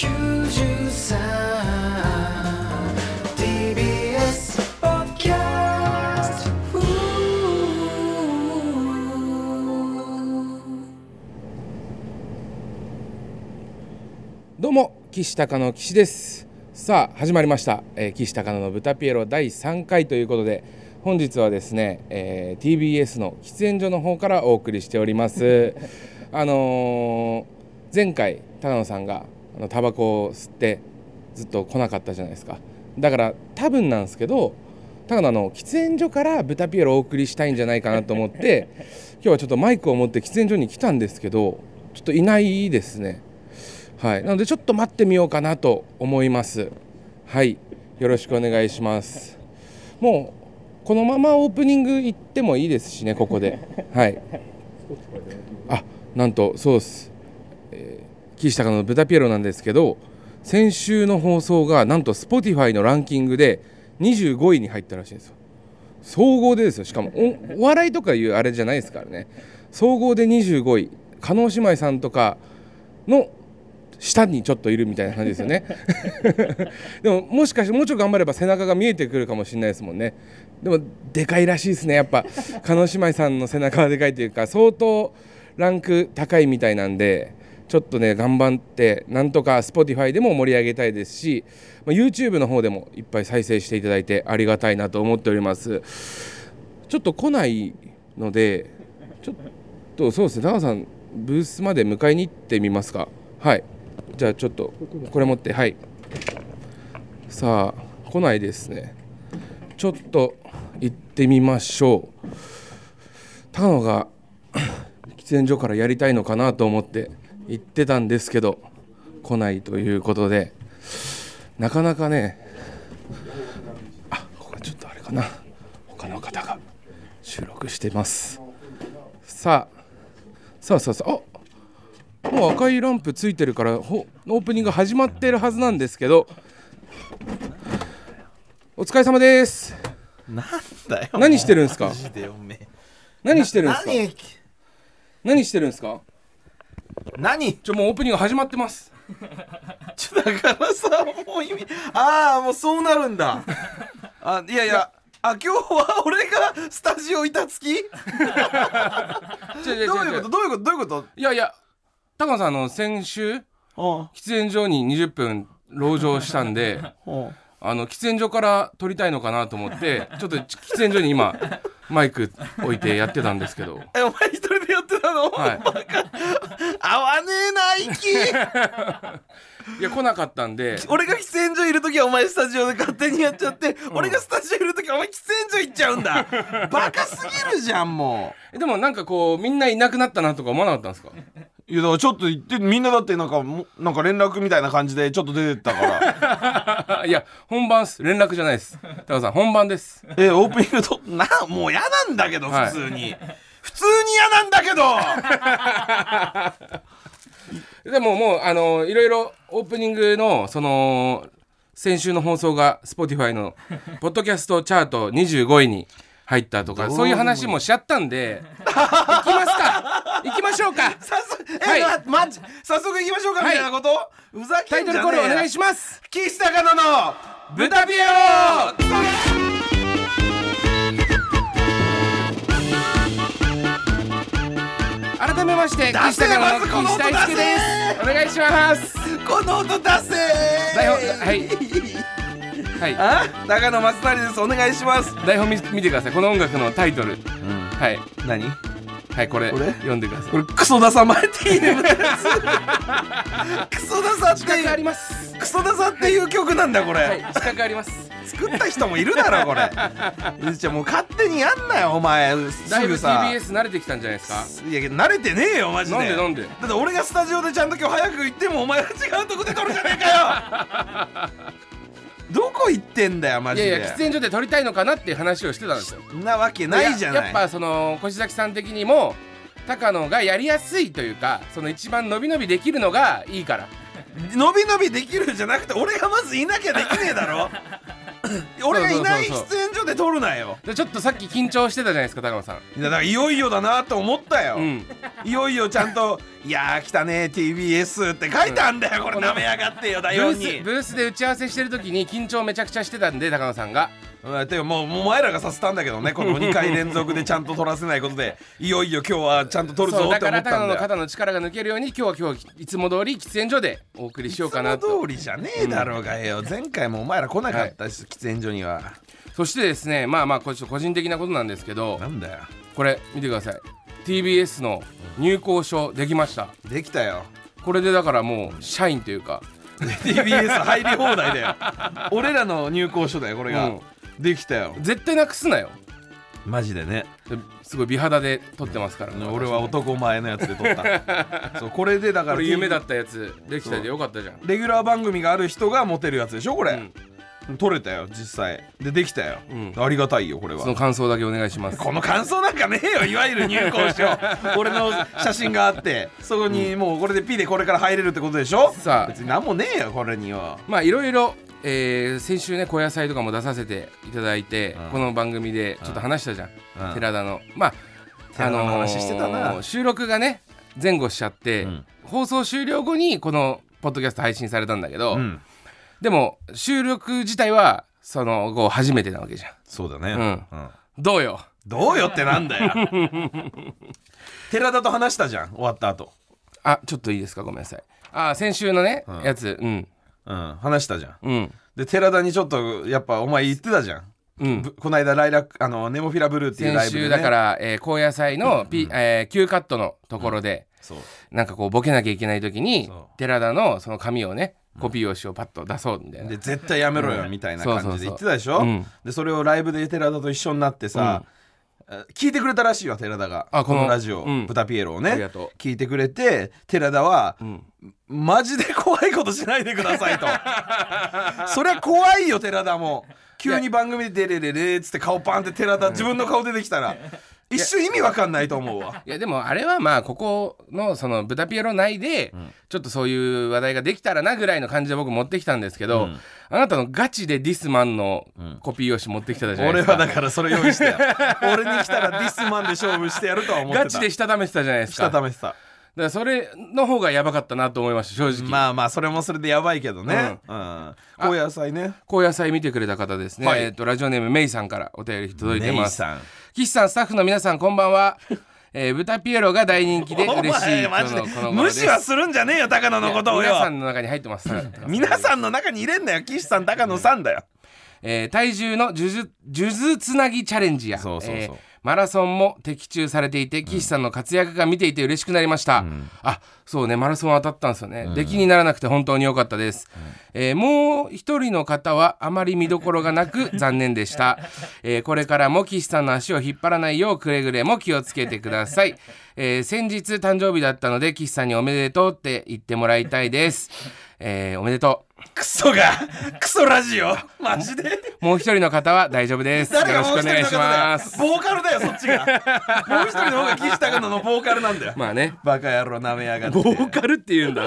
どうも岸高野岸です。さあ始まりました、えー、岸高野の豚ピエロ第3回ということで本日はですね、えー TBS の喫煙所の方からお送りしております。あのー前回高野さんがタバコを吸ってずっと来なかったじゃないですかだから多分なんですけど高野あの喫煙所から豚ピエロをお送りしたいんじゃないかなと思って 今日はちょっとマイクを持って喫煙所に来たんですけどちょっといないですねはい、なのでちょっと待ってみようかなと思います。はい、よろしくお願いします。もうこのままオープニング行ってもいいですしね、ここで。はい。あ、なんとそうです。岸高野の豚ピエロなんですけど、先週の放送がなんと Spotify のランキングで25位に入ったらしいんですよ。総合でですよ。しかもおお笑いとかいうあれじゃないですからね。総合で25位。加納姉妹さんとかの下にちょっといるみたいな感じですよね。でももしかしてもうちょっと頑張れば背中が見えてくるかもしれないですもんね。でもでかいらしいですね。やっぱ加納姉妹さんの背中はでかいというか相当ランク高いみたいなんで。ちょっとね頑張ってなんとか Spotify でも盛り上げたいですし、ま、YouTube の方でもいっぱい再生していただいてありがたいなと思っております。ちょっと来ないのでちょっとそうですね高さんブースまで迎えに行ってみますか。はい。じゃあちょっとこれ持ってはい。さあ来ないですね。ちょっと行ってみましょう。高野が 喫煙所からやりたいのかなと思って。行ってたんですけど来ないということでなかなかねあここちょっとあれかな。他の方が収録してます。さあさあさあさああもう赤いランプついてるからほオープニング始まってるはずなんですけどお疲れ様です。なんだよ。何してるんですか何してるんですか？何？何してるんですか？何？ちょもうオープニング始まってます。ちょだからさもう意味ああもうそうなるんだ。あいやいやあ今日は俺がスタジオ板付き？どういうこと？どういうこと？どういうこと？いやいや高野さんあの先週うん喫煙所に20分籠城したんでうんあの喫煙所から撮りたいのかなと思ってちょっと喫煙所に今マイク置いてやってたんですけど。えお前一人でやってたの、はい。合わねえな息 いや来なかったんで。俺が喫煙所いる時はお前スタジオで勝手にやっちゃって、俺がスタジオいる時はお前喫煙所行っちゃうんだ。バカすぎるじゃんもでもなんかこうみんないなくなったなとか思わなかったんですか？ういやだからちょっと言ってみんなだってなんかもなんか連絡みたいな感じでちょっと出てったから。いや本番っす連絡じゃないです。高野さん本番です。えオープニングとなもう嫌なんだけどはい。普通に、普通に嫌なんだけど。でももうあのいろいろオープニングのその先週の放送が Spotify のポッドキャストチャート25位に入ったとかそういう話もしちゃったんで行きますか？行きましょうか。早速え、はい。なマジ早速行きましょうかみたいなこと、ふざタイトルけんじゃねえコールお願いしします。岸高野の豚ピエロ改めまして岸高野まずこの音出せ輔です。お願いします。この音出せ台本はい。はい。あ？高野松成です。お願いします。台本見見てください。この音楽のタイトル。はい。何？はいこれこれ？読んでください。これクソダサマイティーネムですクソダサって資格ありいうますクソダサっていう曲なんだこれ、はい資格あります。作った人もいるだろこれ。じゃあもう勝手にやんなよお前。すだいぶ TBS 慣れてきたんじゃないですか？いや慣れてねえよマジで。なんでなんで？だって俺がスタジオでちゃんと今日早く行ってもお前は違うとこで撮るじゃねえかよ。どこ行ってんだよマいジで。やいや喫煙所で撮りたいのかなっていう話をしてたんですよ。そんなわけないじゃない。ややっぱその越崎さん的にも高野がやりやすいというかその一番伸び伸びできるのがいいから。伸び伸びできるじゃなくて俺がまずいなきゃできねえだろ 俺がいないそうそうそう出演所で撮るなよ。でちょっとさっき緊張してたじゃないですか高野さん。いやだからいよいよだなと思ったよ、うん。いよいよちゃんと「いやー来たね TBS」って書いてあんだよこれなめやがってよだブよに。ースブースで打ち合わせしてる時に緊張めちゃくちゃしてたんで高野さんがうん。もうもうお前らがさせたんだけどねこの2回連続でちゃんと撮らせないことでいよいよ今日はちゃんと撮るぞって思から高野のったんだよ肩の力が抜けるように今日は今日はいつも通り喫煙所でお送りしようかないつもと通りじゃねえだろうがよ、前回もお前ら来なかったし、喫煙所には。そしてですねまあまあこれちょっと個人的なことなんですけどなんだよ。これ見てください。TBS の入校証できました。できたよ。これでだからもう社員というか。TBS 入り放題だよ。俺らの入校書だよこれが、うんできたよ。絶対なくすなよ。マジでね。ですごい美肌で撮ってますから。俺は男前のやつで撮った。そうこれでだから夢だったやつできたでよかったじゃん。レギュラー番組がある人がモテるやつでしょこれ、うん。撮れたよ実際。でできたよ、うん。ありがたいよこれは。その感想だけお願いします。この感想なんかねえよいわゆる入校証 俺の写真があって。そこにもうこれで P でこれから入れるってことでしょ？さあ。別に何もねえよこれには。まあいろいろえー先週ね小野菜とかも出させていただいて、うん。この番組でちょっと話したじゃん、うん。寺田の。まあ寺田の話してたな。ー収録がね前後しちゃって、うん。放送終了後にこのポッドキャスト配信されたんだけど、うん。でも収録自体はその後初めてなわけじゃん。そうだね。うん。うん。どうよ？どうよってなんだよ。寺田と話したじゃん終わった後。あちょっといいですか？ごめんなさい。あ先週のね、うん。やつ。うんうん話したじゃん。うん。で寺田にちょっとやっぱお前言ってたじゃん。うん。ぶこの間ライラックあのネモフィラブルーっていうラ先イブで、ね、週だから、えー高野菜の、P えー、Q カットのところで、そう。なんかこうボケなきゃいけない時に寺田のその紙をねコピー用紙をパッと出そうみたいな、で絶対やめろようんみたいな感じで言ってたでしょ、うん。でそれをライブで寺田と一緒になってさ、あ聞いてくれたらしいよ寺田が。こあこののラジオ、うん。ブタピエロをね。ありがと聞いてくれて寺田は、ん。マジで怖いことしないでくださいと。そりゃ怖いよ寺田も。急に番組で「デレレレ」っつって顔パンって寺田自分の顔出てきたら一瞬意味わかんないと思うわ。いやでもあれはまあここのそのブタピエロ内でちょっとそういう話題ができたらなぐらいの感じで僕持ってきたんですけど、うん。あなたのガチでディスマンのコピー用紙持ってきてたじゃないですか、俺はだからそれ用意してよ俺に来たらディスマンで勝負してやるとは思ってた。ガチでしたためてたじゃないですか。したためてたらそれの方がやばかったなと思いました正直、まあまあそれもそれでやばいけどね。うん。高野菜ね。高野菜見てくれた方ですね、はい。えっとラジオネームメイさんからお便り届いてます。さん。岸さんスタッフの皆さんこんばんは、えー、ブタピエロが大人気でお嬉しい前マジで？無視はするんじゃねえよ高野のことをよ。皆さんの中に入ってます。皆さんの中に入れんなよ岸さん高野さんだよ。えー体重の数珠つなぎチャレンジや。そうそうそう。えーマラソンも的中されていて岸さんの活躍が見ていて嬉しくなりました、あそうねマラソン当たったんですよね、出来にならなくて本当に良かったです、えーもう一人の方はあまり見どころがなく 残念でした、えーこれからも岸さんの足を引っ張らないようくれぐれも気をつけてください、えー先日誕生日だったので岸さんにおめでとうって言ってもらいたいです、えーおめでとクソがクソラジオ？マジで？うもう一人の方は大丈夫です。よ誰がろしくお願いしもう一人の方だよますボーカルだよそっちが。もう一人の方が 岸高野のボーカルなんだよ。まあね。バカ野郎なめやがって。ボーカルって言うんだ。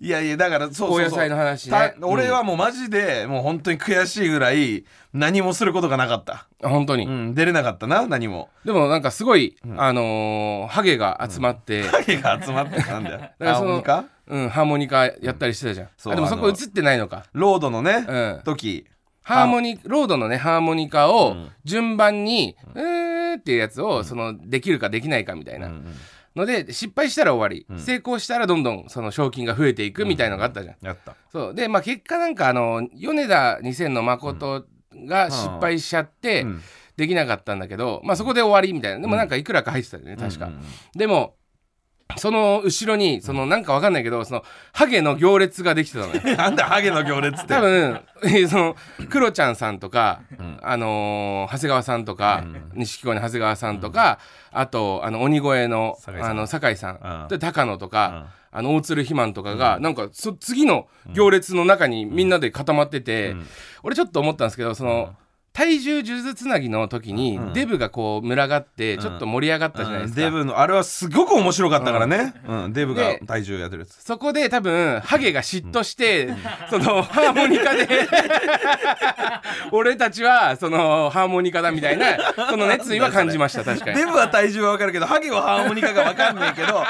いやいやだからそうそうそう。高野菜の話ね。た俺はもうマジでもう本当に悔しいぐらい何もすることがなかった。本当に、うん出れなかったな何も。でもなんかすごい、あのーハゲが集まって、影が集まってなんだよ。からその青鬼か？うん、ハーモニカやったりしてたじゃん、そうあでもそこ映ってないのか。ロードのね、うん。時。ハーモニロードのねハーモニカを順番に「うーっていうやつをそのできるかできないかみたいな。ので失敗したら終わり、成功したらどんどんその賞金が増えていくみたいのがあったじゃん。やった。そう。でまあ結果なんかあの米田2000の誠が失敗しちゃってん。できなかったんだけど、まあそこで終わりみたいな。でもなんかいくらか入ってたよね確か。うんうん。でもその後ろにそのなんかわかんないけどそのハゲの行列ができてたのよ。なんだハゲの行列って。多分そのクロちゃんさんとか、あのー長谷川さんとか錦鯉の長谷川さんとか、あとあの鬼越の酒井さん。あの酒井さん、うん。で高野とか、あの大鶴ひまんとかが、なんかそ次の行列の中にみんなで固まってて、俺ちょっと思ったんですけどその、体重数珠つなぎの時に、うん。デブがこう群がってちょっと盛り上がったじゃないですか、デブのあれはすごく面白かったからね、うん。デブがで体重やってるやつ。そこで多分ハゲが嫉妬して、そのハーモニカで 俺たちはそのハーモニカだみたいな その熱意は感じました確かに。デブは体重は分かるけどハゲはハーモニカが分かんねえけど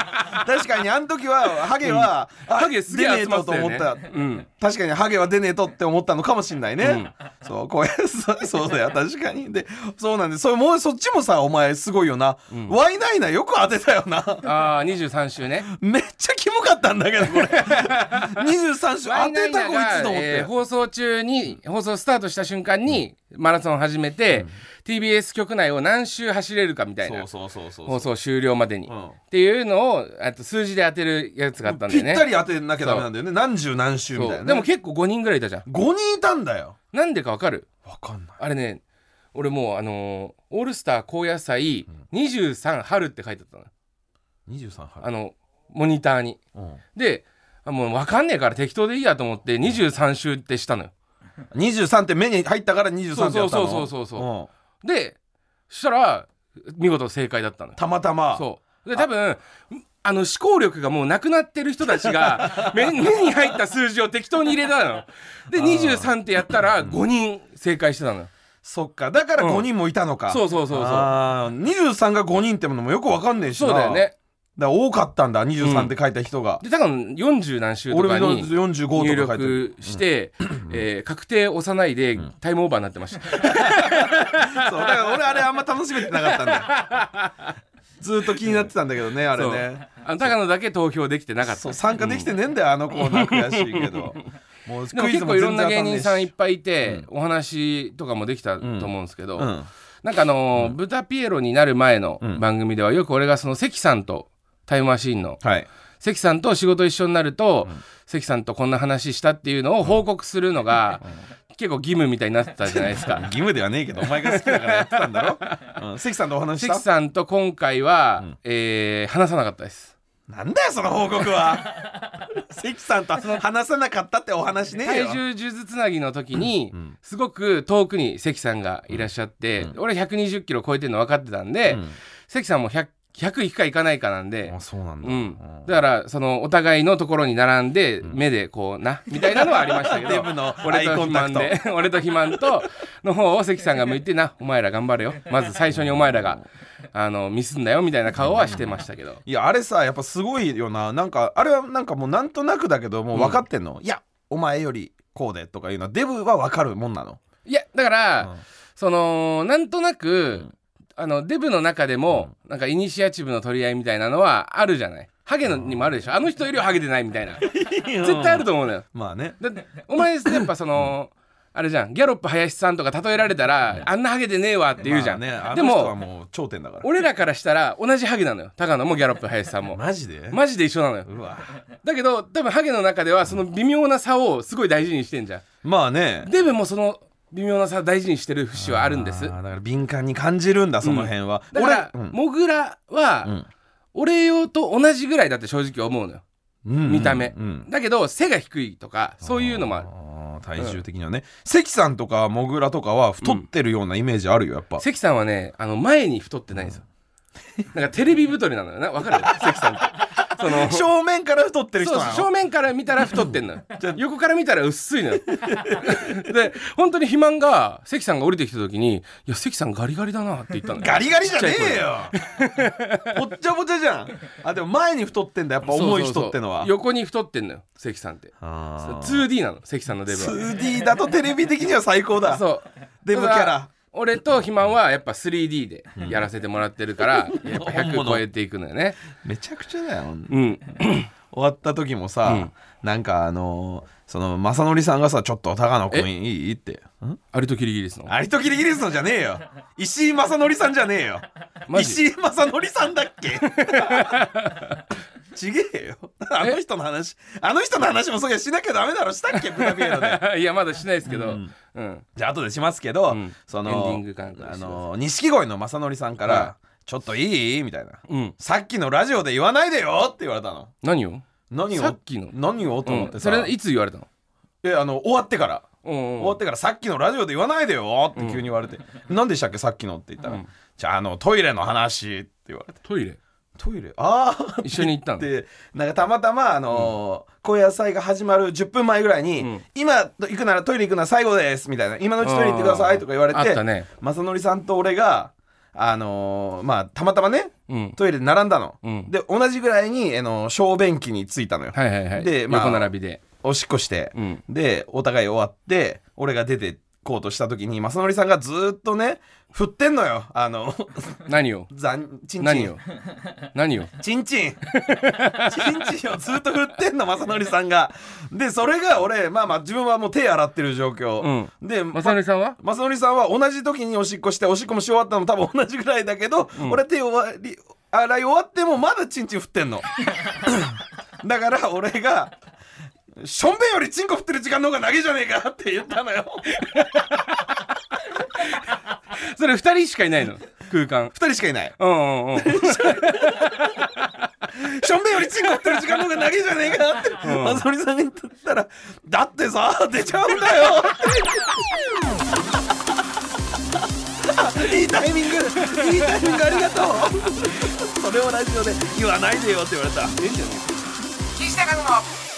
確かにあの時はハゲは、あハゲすげえ集まってたとと思った。うん。確かにハゲは出ねえとって思ったのかもしんないね、そうこうやそそうだよ。確かに。でそうなんでそれもうそっちもさお前すごいよな、ワイナイナよく当てたよな。ああ23週ね。めっちゃキモかったんだけどこれ。23週当てたこいつと思って、えー放送中に放送スタートした瞬間にマラソン始めて、TBS 局内を何周走れるかみたいなそうそうそうそう放送終了までに、うん。っていうのをあと数字で当てるやつがあったんだよね。ぴったり当てなきゃダメなんだよね。何十何週みたいな、ね、でも結構5人ぐらいいたじゃん。5人いたんだよなんでかわかる？わかんない。あれね俺もうあのーオールスター高野菜23春って書いてあったの。23春。あのモニターに。うん。であもう分かんねえから適当でいいやと思って23週ってしたのよ。23って目に入ったから23ってやったの？そうそうそうそうそう。うん。でそしたら見事正解だったのよ。たまたま。そう。で多分あの思考力がもうなくなってる人たちが 目目に入った数字を適当に入れたの。で23ってやったら5人正解してたのよ。そっか。だからうん。5人もいたのか、そうそうそうそう。あー。23が5人ってものもよくわかんねえしな。そうだよね。だから多かったんだ23って書いた人が、で多分40何週とかに45入力して、えー確定押さないでタイムオーバーになってました、そうだから俺あれあんま楽しめてなかったんだよずーっと気になってたんだけどねあれね。あの高野だけ投票できてなかった。参加できてねえんだよあのコーナー悔しいけど。もうでも結構いろんな芸人さんいっいぱいいて、お話とかもできたと思うんですけど、うん。なんかあのー豚ピエロになる前のうん。番組ではよく俺がその関さんとタイムマシーンのはい。関さんと仕事一緒になると、関さんとこんな話したっていうのを報告するのが、結構義務みたいになってたじゃないですか。義務ではねえけどお前が好きだからやってたんだろ、うん、関さんとお話しした？関さんと今回は、うん。えー話さなかったです。なんだよその報告は。関さんと話さなかったってお話ねえよ。体重数珠つなぎの時に、うんすごく遠くに関さんがいらっしゃって、俺120キロ超えてるの分かってたんで、うん。関さんも 100, 100いくかいかないかなんであ、そうなんだ、うん、だからそのお互いのところに並んで、目でこうなみたいなのはありましたけどデブのア俺と肥満で 俺と肥満との方を関さんが向いてなお前ら頑張れよ。まず最初にお前らがあのミスんだよみたいな顔はしてましたけど。いやあれさやっぱすごいよな。なんかあれはなんかもうなんとなくだけどもう分かってんの、いやお前よりこうでとかいうのはデブは分かるもんなの。いやだから、うん。そのなんとなく、あのデブの中でも、なんかイニシアチブの取り合いみたいなのはあるじゃない？ハゲのにもあるでしょ。あの人よりはハゲてないみたいな。絶対あると思うのよ。まあね。だってお前やっぱそのあれじゃん。ギャロップ林さんとか例えられたら、あんなハゲてねえわって言うじゃん、まあねあでももう頂点だから。俺らからしたら同じハゲなのよ。高野もギャロップ林さんも。マジで？マジで一緒なのよ。うわ。だけど多分ハゲの中ではその微妙な差をすごい大事にしてんじゃん。まあね。デブもその微妙な差を大事にしてる節はあるんです。だから敏感に感じるんだその辺は、だから、俺モグラは、うん。俺用と同じぐらいだって正直思うのよ。うん。見た目、うん。だけど背が低いとかそういうのもある。あー体重的にはね、関さんとかモグラとかは太ってるようなイメージあるよやっぱ、関さんはねあの前に太ってないんですよ。なんかテレビ太りなのよな。わかる？関さんってその。正面から太ってる人なの？正面から見たら太ってんのよ。横から見たら薄いのよ。で本当に肥満が関さんが降りてきた時に「いや関さんガリガリだな」って言ったのよ。ガリガリじゃねえよ。ぽっちゃぽちゃじゃん。あでも前に太ってんだやっぱ重い人ってのは。横に太ってんのよ関さんって。あ。ー 2D なの関さんのデブは。2D だとテレビ的には最高だ。そう。デブキャラ俺と肥満はやっぱ 3D でやらせてもらってるから、やっぱ100本物超えていくのよね。めちゃくちゃだようん。終わった時もさ、うん。なんかあのーその正則さんがさちょっと高野君いいって。ん？アリとキリギリスの？アリとキリギリスのじゃねえよ。石井正則さんじゃねえよ。石井正則さんだっけ？ちげえよ。あの人の話あの人の話もそうやしなきゃダメだろ。したっけブラピエロで。いやまだしないですけど、ううん。んじゃあ後でしますけど、うん。そのエンディングかなんかにあの錦鯉の正則さんから、はちょっといい？みたいな。うん、さっきのラジオで言わないでよって言われたの。何を？何を？さっきの？何を？と思ってさ、それいつ言われたの？えあの終わってから。終わってからさっきのラジオで言わないでよって急に言われて、何でしたっけさっきのって言ったら、うん。じゃああのトイレの話って言われて。トイレ？トイレ？ああ一緒に行ったの？でなんかたまたまあのー高野菜が始まる10分前ぐらいに、うん。今行くならトイレ行くなら最後ですみたいな。今のうちトイレ行ってくださいとか言われてあったね。正則さんと俺があのーまあたまたまねうん。トイレで並んだの、うん。で同じぐらいに、あの小便器に着いたのよ、はいはいはい。でまあ横並びで。おしっこして、うん。でお互い終わって俺が出てこうとした時に正則さんがずーっとね振ってんのよ。あの何を？残チンチン何を？何を？チンチンチンチンをずっと振ってんの正則さんが。でそれが俺まあまあ自分はもう手洗ってる状況、でまさのりさんは？正則さんは同じ時におしっこしておしっこもし終わったのも多分同じぐらいだけど、俺手終わり洗い終わってもまだチンチン振ってんの。だから俺が「しょんべんよりチンコ振ってる時間の方が長いじゃねえか」って言ったのよ。それ二人しかいないの？空間。二人しかいない。うんうんうん。しょんべんよりチンコ振ってる時間の方が長いじゃねえかって。うん。さんが言ったら「だってさ出ちゃうんだよ」って。いいタイミング。いいタイミングありがとう。それをラジオで言わないでよって言われた。岸高野の渡辺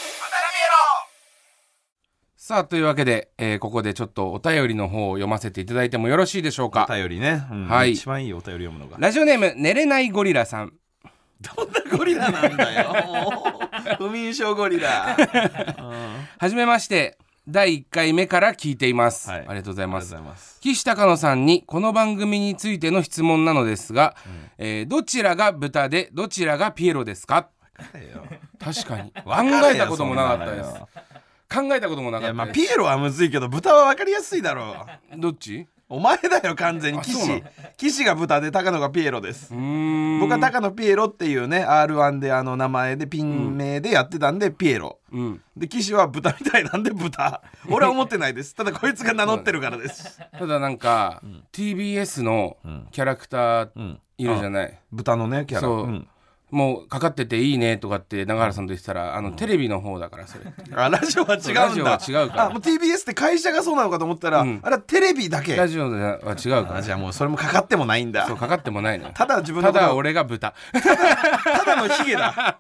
さあというわけで、えーここでちょっとお便りの方を読ませていただいてもよろしいでしょうか？お便りね、うん。はい。一番いいお便り読むのが。ラジオネーム寝れないゴリラさん。どんなゴリラなんだよ。不眠症ゴリラ、うん。はじめまして。第1回目から聞いています、はい。ありがとうございます。岸高野さんにこの番組についての質問なのですが、えーどちらが豚でどちらがピエロですか？確かに。考えたこともなかったです考えたこともなかった。です、いやまあピエロはむずいけど豚は分かりやすいだろう。どっち？お前だよ完全にあそうなの？岸岸が豚で高野がピエロです。僕は高野ピエロっていうね R1 であの名前でピン名でやってたんでピエロ。うん。で岸は豚みたいなんで豚。俺は思ってないです。ただこいつが名乗ってるからです。ただなんか、TBS のキャラクターうん。いるじゃない、豚のねキャラ。そう。うんもうかかってていいねとかって永原さんと言ってたらあのテレビの方だからそれあラジオは違うんだ。ラジオは違うから。あもう TBS って会社がそうなのかと思ったら、うん。あれはテレビだけ。ラジオでは違うから。あじゃあもうそれもかかってもないんだ。そうかかってもないのよ。ただ自分のただこと俺が豚。ただのヒゲだ。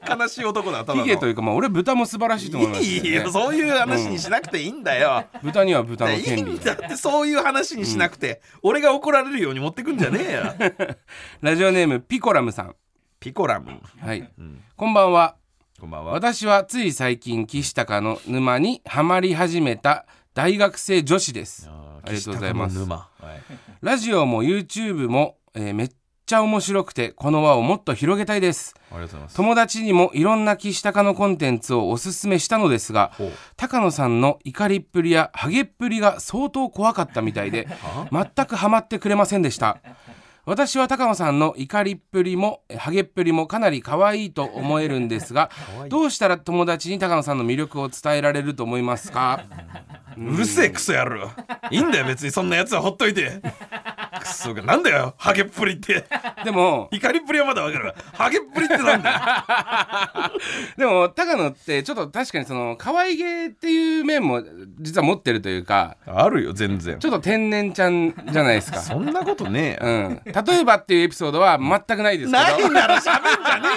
悲しい男だただの。ヒゲというかまあ俺豚も素晴らしいと思いますいいよそういう話にしなくていいんだよ、豚には豚のいい権利んだってそういう話にしなくて、俺が怒られるように持ってくんじゃねえよ。ラジオネームピコラムさんピコラム。はい、こんばんは。こんばんは。私はつい最近岸高の沼にはまり始めた大学生女子です。ありがとうございます。はい。ラジオも YouTube も、えーめっちゃ面白くてこの輪をもっと広げたいです。友達にもいろんな岸高のコンテンツをおすすめしたのですが高野さんの怒りっぷりやハゲっぷりが相当怖かったみたいで 全くハマってくれませんでした私は高野さんの怒りっぷりもえハゲっぷりもかなり可愛いと思えるんですがどうしたら友達に高野さんの魅力を伝えられると思いますか？うるせえクソやるいいんだよ別に。そんなやつはほっといてクソが。なんだよハゲっぷりって。でも怒りっぷりはまだわかる。わハゲっぷりってなんだよ。でも高野ってちょっと確かにその可愛げっていう面も実は持ってるというかあるよ全然。ちょっと天然ちゃんじゃないですか。そんなことねえよ。うん、例えばっていうエピソードは全くないですけど。ないなら喋んじゃね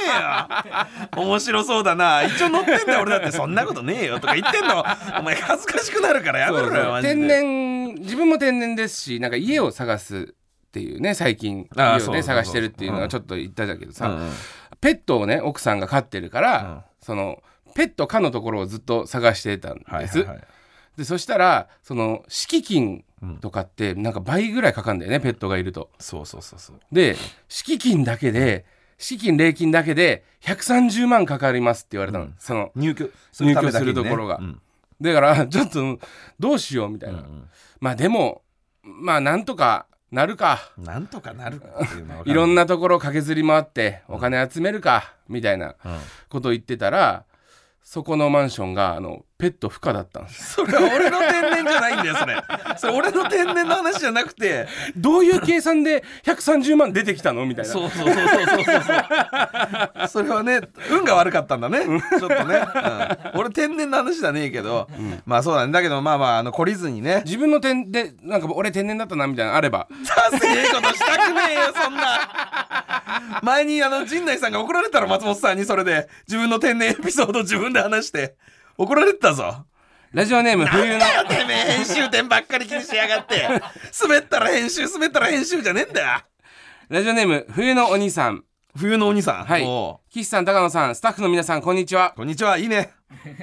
えよ。面白そうだな。一応乗ってんだよ俺だって。そんなことねえよ。とか言ってんの。お前恥ずかしくなるからやめろよ天然自分も天然ですしなんか家を探すっていうね最近家をね探してるっていうのはちょっと言ったじゃんけどさ、うんうん。ペットをね奥さんが飼ってるから、うん。そのペット可のところをずっと探してたんです、はいはいはい。でそしたらその敷金とかってなんか倍ぐらいかかるんだよねペットがいると。そうそうそうそう。で敷金だけで敷金礼金だけで130万かかりますって言われたの、うん。その入居入居するところが。うん。だからちょっとどうしようみたいな、まあでもまあなんとかなるか。なんとかなるっていうのはいろんなところ駆けずり回ってお金集めるかみたいなうんことを言ってたらそこのマンションがあのペット不可だったんです。それは俺の天然じゃないんだよそれ。それ俺の天然の話じゃなくて。どういう計算で130万出てきたの？みたいな。そうそうそうそうそう。そうそれはね運が悪かったんだね。ちょっとね、うん、俺天然の話じゃねえけど、まあそうだね。だけどまあまああの懲りずにね。自分の点でなんか俺天然だったなみたいなのあれば。ダセえことしたくねえよそんな。前にあの陣内さんが怒られたら松本さんにそれで自分の天然エピソードを自分で話して怒られてたぞ。ラジオネーム冬のだよてめえ。編集点ばっかり気にしやがって。滑ったら編集滑ったら編集じゃねえんだよ。ラジオネーム冬のお兄さん。冬のお兄さん。はい。岸さん高野さんスタッフの皆さんこんにちは。こんにちは。いいね。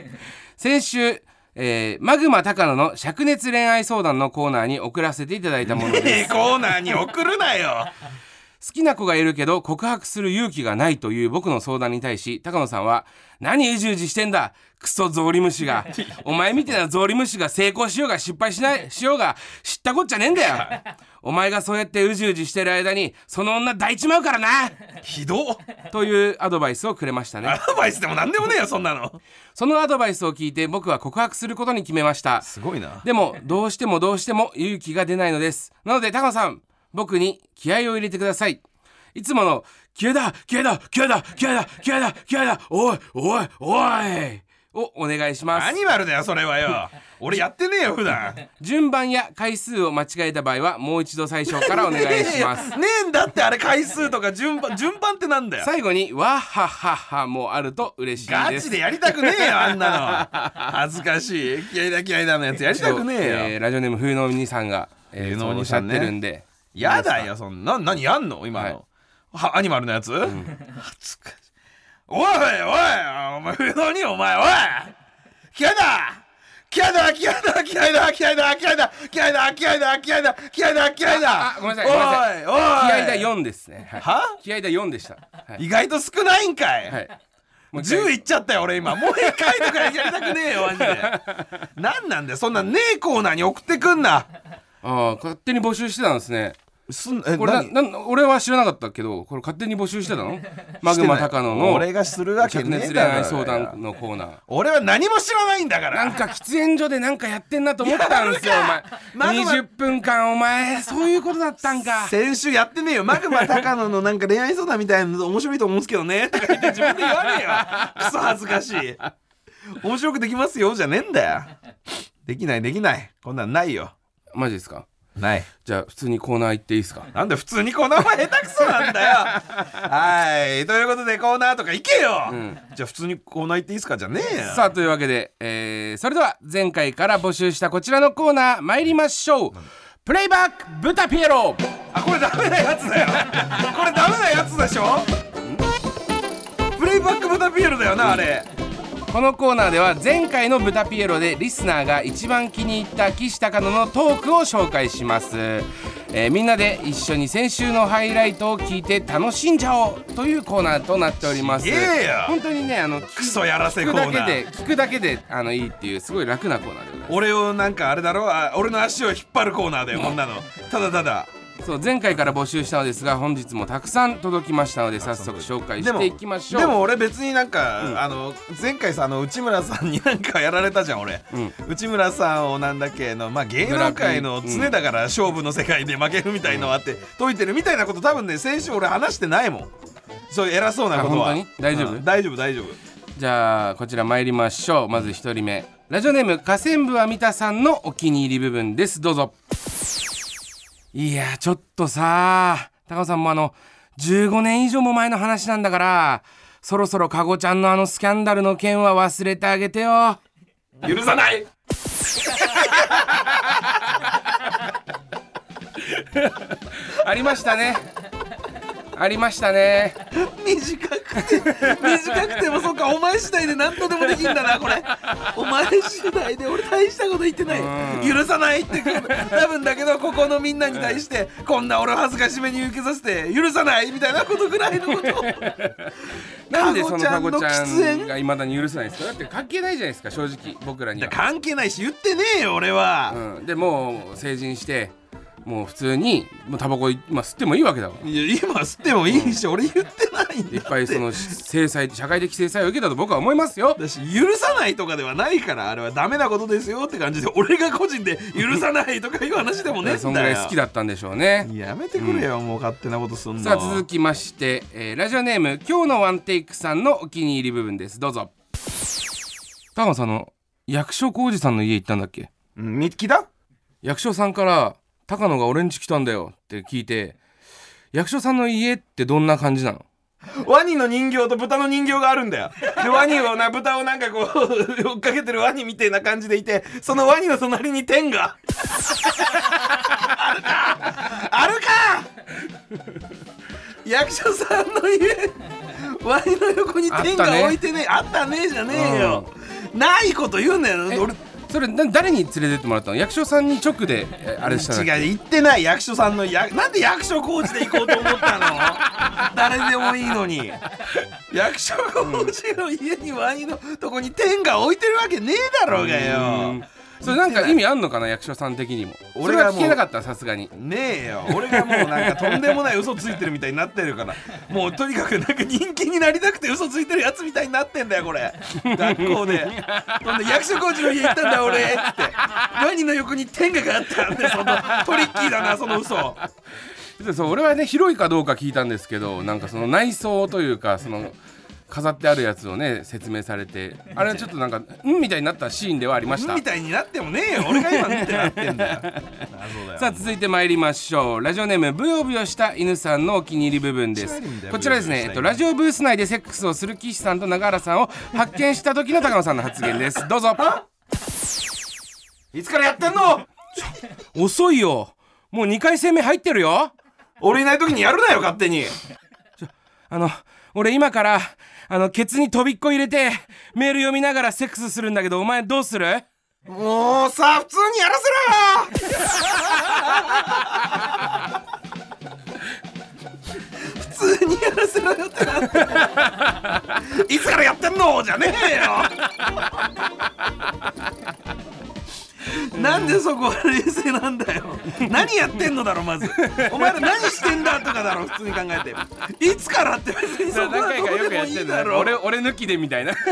先週、えーマグマ高野の灼熱恋愛相談のコーナーに送らせていただいたものです。ええコーナーに送るなよ好きな子がいるけど告白する勇気がないという僕の相談に対し高野さんは「何うじうじしてんだ？クソゾウリムシが。お前みたいなゾウリムシが成功しようが失敗しないしようが知ったこっちゃねえんだよ。お前がそうやってうじうじしてる間にその女抱いちまうからな!ひどっ」というアドバイスをくれましたね。アドバイスでも何でもねえよそんなの。そのアドバイスを聞いて僕は告白することに決めました。すごいな。でもどうしてもどうしても勇気が出ないのです。なので高野さん僕に気合を入れてください。いつもの気合だ気合だ気合だ気合だ気合だ気合だおいおいおいをお願いします。アニマルだよそれはよ。俺やってねえよ普段。順番や回数を間違えた場合はもう一度最初からお願いします。ねえんだってあれ回数とか順番順番ってなんだよ。最後にわっはっはっはもあると嬉しいガです。チでやりたくねえよあんなの。恥ずかしい。気合いだ気合いだのやつやりたくねえよ、えーラジオネーム冬のお兄さんが、えーそうおっしゃってるんでやだよそんな。何やんの？今の、はアニマルのやつ、恥ずかしい。おいおいお前冬のにお前おい！気合いだ気合いだ気合いだ気合いだ気合いだ気合いだ気合いだ気合いだ！気合いだ気合いだ気合いだごめんなさい。おいおい！気合だ4ですね。はい。は？気合だ4でした。はい、意外と少ないんかい、はい、もう一回。10いっちゃったよ俺今。もう一回とかやりたくねえよマジで。何なんだよそんなねえコーナーに送ってくんな。ああ勝手に募集してたんですねすんえこれな何？なん俺は知らなかったけどこれ勝手に募集してたの？マグマ高野の俺がするわけ灼熱恋ねえだろ愛相談のコーナー。俺は何も知らないんだから。なんか喫煙所でなんかやってんなと思ったんですよお前。マグマ20分間お前そういうことだったんか。先週やってねえよ。マグマ高野のなんか恋愛相談みたいなの面白いと思うんですけどね。とか言って自分で言わねえよ。クソ恥ずかしい。面白くできますよじゃねえんだよ。できないできない。こんなんないよ。マジですか？ない。じゃあ普通にコーナー行っていいですか？なんで普通にこのまま下手くそなんだよ。はい。ということでコーナーとか行けよ、じゃあ普通にコーナー行っていいですか？じゃねえよ。さあというわけで、えーそれでは前回から募集したこちらのコーナー参りましょう。プレイバック豚ピエロ。あこれダメなやつだよ。これダメなやつでしょ？プレイバックブタピエロだよなあれこのコーナーでは前回の豚ピエロでリスナーが一番気に入った岸高野のトークを紹介します、えーみんなで一緒に先週のハイライトを聞いて楽しんじゃおうというコーナーとなっております。本当にねあのクソやらせ聞くコーナー。だけで聞くだけであのいいっていうすごい楽なコーナーでございます。俺をなんかあれだろあ俺の足を引っ張るコーナーだよこんなの。ただただそう前回から募集したのですが本日もたくさん届きましたので早速紹介していきましょう。でも俺別になんか、あの前回さあの内村さんになんかやられたじゃん俺、うん。内村さんをなんだっけのまあ芸能界の常だから勝負の世界で負けるみたいのあって解いてるみたいなこと多分ね先週俺話してないもん。そういう偉そうなことは。あ本当に？大丈夫？うん。大丈夫大丈夫。じゃあこちら参りましょう。まず一人目。ラジオネーム河川部は三田さんのお気に入り部分です。どうぞいやちょっとさ高尾さんもあの15年以上も前の話なんだからそろそろかごちゃんのあのスキャンダルの件は忘れてあげてよ。許さない！ありましたねありましたね。短くて短くてもそっかお前次第で何とでもできんだなこれ。お前次第で俺大したこと言ってない。許さないって多分だけどここのみんなに対してこんな俺を恥ずかしめに受けさせて許さないみたいなことぐらいのことを。なんでそのかかごちゃんがいまだに許せないんですか？だって関係ないじゃないですか正直。僕らには、関係ないし言ってねえよ俺は、うん、でもう成人してもう普通にもうタバコ今吸ってもいいわけだから。いや今吸ってもいいし俺言ってないんだいっぱいその制裁社会的制裁を受けたと僕は思いますよ。だし許さないとかではないからあれはダメなことですよって感じで 俺が個人で許さないとかいう話でもねえんだよ。そんぐらい好きだったんでしょうね。やめてくれよ、もう勝手なことすんの。さあ続きまして、えーラジオネーム今日のワンテイクさんのお気に入り部分です。どうぞ。高野さんあの役所広司さんの家行ったんだっけ？うん見聞いた？役所さんから「高野が俺ん家来たんだよ」って聞いて役所さんの家ってどんな感じなの？ワニの人形と豚の人形があるんだよ。でワニをな豚をなんかこう 追っかけてるワニみたいな感じでいてそのワニの隣に天が。あるか！あるか！役所さんの家ワニの横に天が置いてねあったね。じゃねえよ、ないこと言うんだよそれな誰に連れてってもらったの？役所さんに直でえあれした違う行ってない。役所さんのやなんで役所工事で行こうと思ったの？誰でもいいのに。役所工事の家にワインのとこに天が置いてるわけねえだろうがうよんそれなんか意味あんのかな役所さん的にも。俺は聞けなかったさすがに。ねえよ。俺がもうなんかとんでもない嘘ついてるみたいになってるから。もうとにかくなんか人気になりたくて嘘ついてるやつみたいになってんだよこれ。学校で。ほんで役所工事の家行ったんだ俺。って。ワニの横に天下があったんでそのトリッキーだなその嘘。でそう俺はね広いかどうか聞いたんですけどなんかその内装というかその飾ってあるやつをね説明されてあれはちょっとなんかうんみたいになったシーンではありました。みたいになってもねえよ。俺が今見てなってんだよ。さあ続いて参りましょう。ラジオネームブヨブヨした犬さんのお気に入り部分です。こちらですね、えっと、ラジオブース内でセックスをする岸さんと永原さんを発見した時の高野さんの発言です。どうぞ。いつからやってんの？遅いよ。もう2回戦目入ってるよ。俺いない時にやるなよ勝手に。あの俺今からあのケツに飛びっこ入れてメール読みながらセックスするんだけどお前どうする？もうさ普通にやらせろ！よ普通にやらせろよってなんて いつからやってんの？じゃねえよなんでそこは冷静なんだよ。何やってんのだろまず。お前ら何してんだとかだろ普通に考えて。いつからって別にそこはどうでもいいだろ。俺俺抜きでみたいな。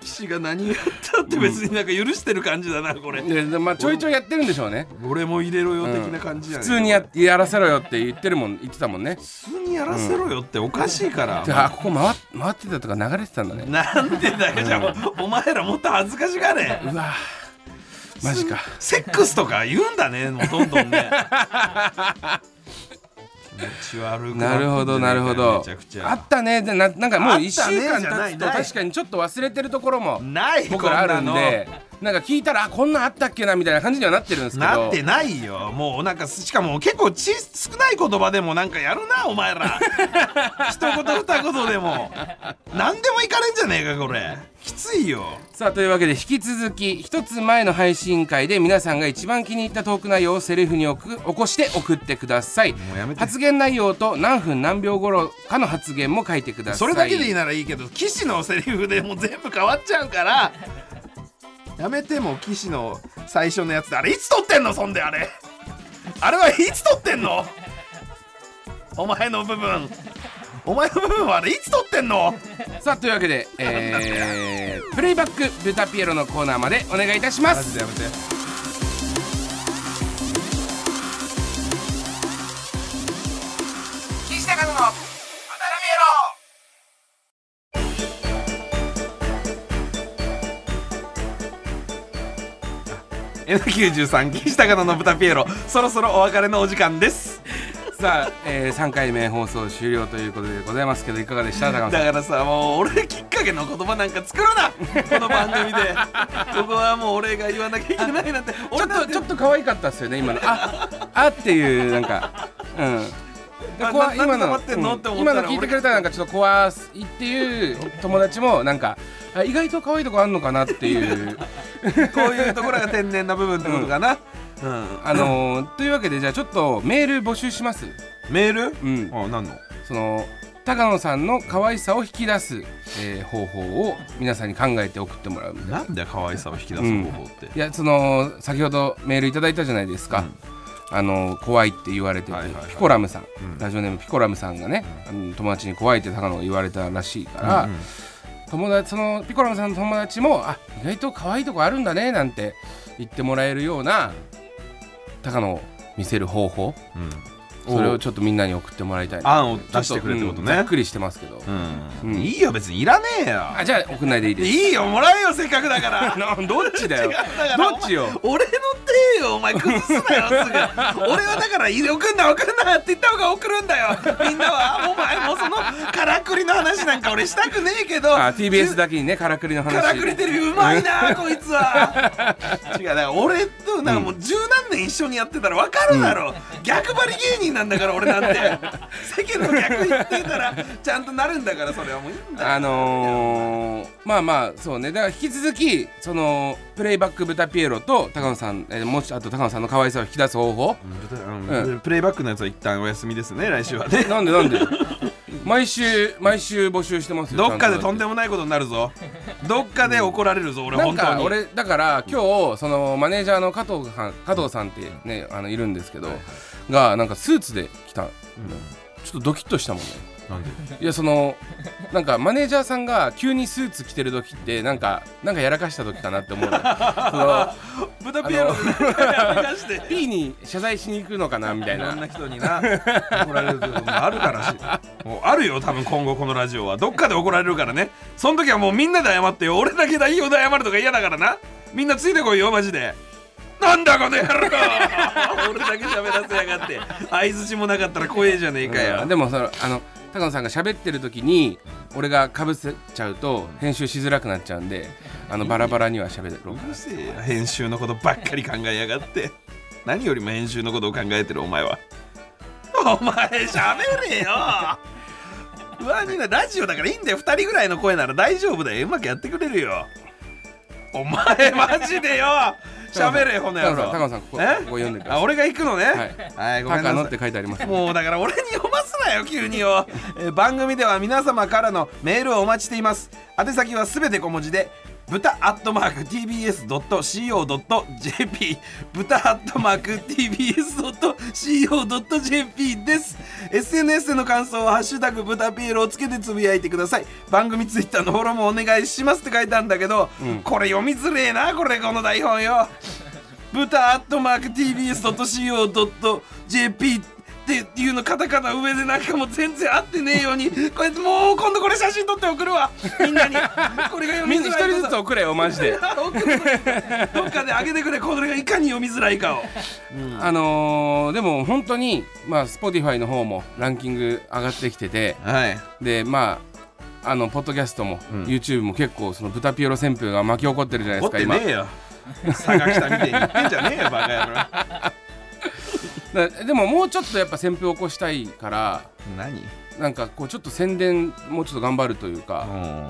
騎士が何やったって別になんか許してる感じだなこれ。まあちょいちょいやってるんでしょうね。俺も入れろよ的な感じじゃね普通にややらせろよって言ってるもん言ってたもんね。普通にやらせろよっておかしいから、であここ回っ回ってたとか流れてたんだね。なんでだよじゃあお前らもっと恥ずかしがれうわマジか。セックスとか言うんだねもうどんどんね。気持ち悪くなるほどなるほど。めちゃくちゃ。あったね。でななんかもう1週間経つと確かにちょっと忘れてるところもない僕らあるんでなんか聞いたらあこんなんあったっけなみたいな感じにはなってるんですけど。なってないよ。もうなんかしかも結構ち少ない言葉でもなんかやるなお前ら。一言二言でも。何でもいかれんじゃねえかこれ。きついよ。さあというわけで引き続き一つ前の配信会で皆さんが一番気に入ったトーク内容をセリフに起く起こして送ってください。もうやめて。発言内容と何分何秒頃かの発言も書いてください。それだけでいいならいいけど騎士のセリフでもう全部変わっちゃうからやめてもう騎士の最初のやつであれいつ撮ってんのそんであれ。あれはいつ撮ってんの？お前の部分。お前の部分はあれいつ撮ってんの？さあというわけで、えー、プレイバックブタピエロのコーナーまでお願いいたしまマすジでやめて N93 岸高野の豚ピエロそろそろお別れのお時間です。ロさあ、えー、3回目放送終了ということでございますけどいかがでした？だからさもう俺きっかけの言葉なんか作るな！この番組で。ここはもう俺が言わなきゃいけないなんて。ちょっとちょっと可愛かったっすよね今の。ああっていうなんかうん怖い今のなん。今の聞いてくれたらなんかちょっと怖いっていう友達もなんかあ意外と可愛いとこあんのかなっていう。こういうところが天然な部分ってことかな、うん。あのーというわけでじゃあちょっとメール募集します。メール？うん。あ何の？その高野さんの可愛さを引き出す、えー方法を皆さんに考えて送ってもらうみたいな。なんだよ可愛さを引き出す方法って、いやその先ほどメールいただいたじゃないですか、あの怖いって言われてて、ピコラムさん、うん。ラジオネームピコラムさんがね、あの友達に怖いって高野が言われたらしいから、うんうん。友達そのピコラムさんの友達もあ意外と可愛いとこあるんだねなんて言ってもらえるような高野を見せる方法。うんそれをちょっとみんなに送ってもらいたいな。案を出してくれってことね。うんざっくりしてますけど、うん。うん。いいよ別にいらねえよ。あじゃあ送んないでいいです。いいよもらえよせっかくだから。などっちだよ？どっちよ？俺の手よお前崩すなよすぐ。俺はだから送んな送んなって言った方が送るんだよ。みんなはお前もうそのからくりの話なんか俺したくねえけど。あ TBS だけにねからくりの話。からくりテレビうまいなこいつは。違うだから俺となんかもう十何年一緒にやってたら分かるだろ、逆張り芸人なんだから俺なんて。世間の逆言ってたらちゃんとなるんだからそれはもういいんだ。よあのー、まあまあそうね。だから引き続きそのプレイバック豚ピエロと高野さん、えーもしあと高野さんの可愛さを引き出す方法。うん。プレイバックのやつは一旦お休みですね来週はね。なんでなんで？毎週毎週募集してますよどっかでと。んでもないことになるぞ。どっかで怒られるぞ俺なん本当に。か俺だから今日そのマネージャーの加藤さん加藤さんってねあのいるんですけど、がなんかスーツで来た、ちょっとドキッとしたもんね。なんで？いやそのなんかマネージャーさんが急にスーツ着てる時ってなんかなんかやらかした時かなって思うの。その豚ピエロ。で やして。P に謝罪しに行くのかなみたいな。いろんな人にな。怒られることもあるからし。もうあるよ多分今後このラジオは。どっかで怒られるからね。その時はもうみんなで謝ってよ。俺だけ代表で謝るとか嫌だからな。みんなついてこいよマジでなんだこの野郎。俺だけ喋らせやがって。相づちもなかったら怖えじゃねえかよ。うん。でもそのあの高野さんが喋ってる時に俺がかぶせちゃうと編集しづらくなっちゃうんであのバラバラには喋ろう。うるせえよ編集のことばっかり考えやがって。何よりも編集のことを考えてるお前は。お前喋れよ。うわみんなラジオだからいいんだよ。2人ぐらいの声なら大丈夫だよ。うまくやってくれるよ。お前マジでよ喋れほの野郎。高野さんここ読んでください。あ俺が行くのね？はい。はい、ごめんなさい。高野って書いてありますもうだから俺に読ますなよ急によ、えー番組では皆様からのメールをお待ちしています。宛先はすべて小文字で豚アットマーク TBS.CO.JP 豚アットマーク TBS.CO.JP です。SNS での感想は「ハッシュタグ豚ピエロ」をつけてつぶやいてください。番組ツイッターのフォローもお願いしますって書いてあるんだけど、うん。これ読みづれえなこれこの台本よ。豚アットマーク TBS.CO.JP っていうのカタカナ上でなんかもう全然合ってねえようにこうやってもう今度これ写真撮って送るわ。みんなに。これが読みみんな一づらい人ずつ送れよマジで。どっかで上げてくれこれがいかに読みづらいかを。あのー、でも本当にまあ Spotify の方もランキング上がってきててはい。でまああのポッドキャストも、うん。YouTube も結構その豚ピエロ旋風が巻き起こってるじゃないですか今。持ってねえよ。佐賀来たみたいに言ってんじゃねえよバカ野郎。だでももうちょっとやっぱ旋風を起こしたいから何？なんかこうちょっと宣伝もうちょっと頑張るというか、うん。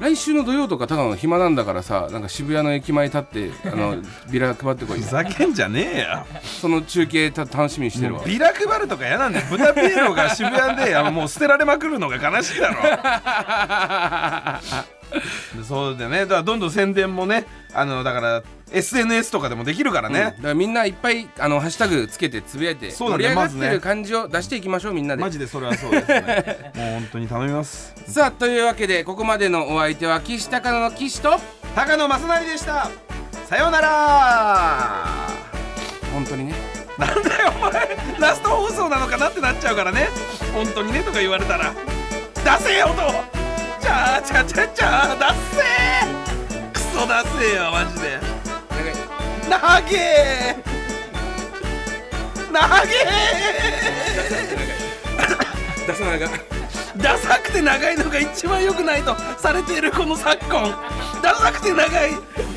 来週の土曜とかただの暇なんだからさなんか渋谷の駅前立ってあの ビラ配ってこいふよざけんじゃねえよ。その中継た楽しみにしてるわ。ビラ配るとか嫌なんだよ豚ピエロが渋谷で あのもう捨てられまくるのが悲しいだろ。でそうだよね。だからどんどん宣伝もねあのだから SNS とかでもできるからうん。だね、からみんないっぱいあのハッシュタグつけてつぶやいてそうだね。盛り上がってる感じを出していきましょうみんなで。マジでそれはそうですね。もう本当に頼みます。さあというわけでここまでのお相手は岸高野の岸と高野正成でした。さようなら。本当にね。なんだよお前。ラスト放送なのかなってなっちゃうからね。本当にねとか言われたら。出せよ音。ちゃーちゃちゃちゃー。出せクソ出せよマジで。長い投げ投げ出さないがダサくて長いのが一番良くないとされているこの昨今。ダサくて長い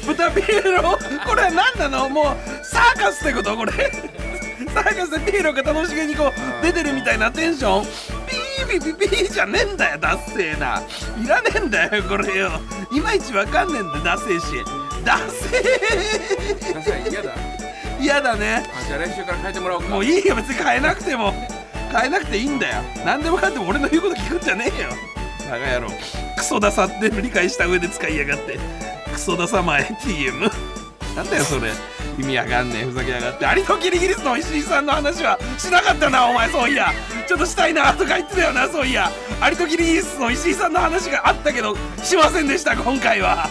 豚ピエロこれは何なの？もうサーカスってこと？これ。サーカスでピエロが楽しげにこう出てるみたいなテンションピーピーピーじゃねえんだよダッセーな。いらねえんだよこれよ。いまいちわかんねえんだよダッセーし。ダッセダサい嫌だ。ー嫌だね。あじゃあ来週から変えてもらおうか。もういいよ別に変えなくても。変えなくていいんだよ。何でもかんでも俺の言うこと聞くんじゃねえよ。バカ野郎。クソダサって理解した上で使いやがって。クソダサ前 TM なんだよそれ意味わかんねえふざけやがって。アリとキリギリスの石井さんの話はしなかったなお前そういやちょっとしたいなとか言ってたよなそういやアリとキリギリスの石井さんの話があったけどしませんでした今回は。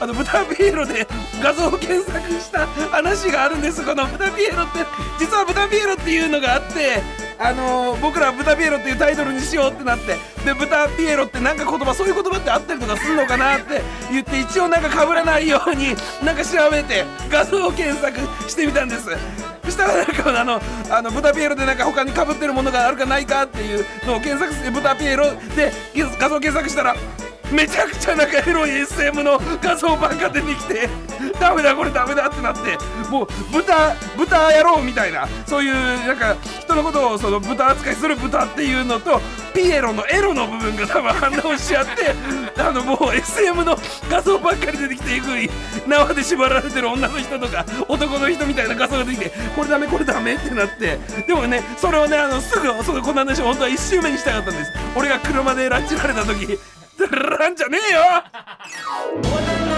あの豚ピエロで画像を検索した話があるんです。この豚ピエロって実は豚ピエロっていうのがあってあのー僕ら豚ピエロっていうタイトルにしようってなって。で豚ピエロってなんか言葉そういう言葉ってあったりとかするのかなって。言って一応なんか被らないようになんか調べて画像検索してみたんです。そしたらなんかあのあの豚ピエロでなんか他に被ってるものがあるかないかっていうのを検索して豚ピエロで画像検索したらめちゃくちゃなんかエロい SM の画像ばっか出てきて。ダメだこれダメだってなってもう豚豚野郎みたいなそういうなんか人のことをその豚扱いする豚っていうのとピエロのエロの部分が多分反応しちゃって あのもう SM の画像ばっかり出てきてえぐい縄で縛られてる女の人とか男の人みたいな画像が出てきてこれダメこれダメってなってでもねそれをねあのすぐそのこの話を本当は1周目にしたかったんです。俺が車で拉致られた時なんじゃねえよ！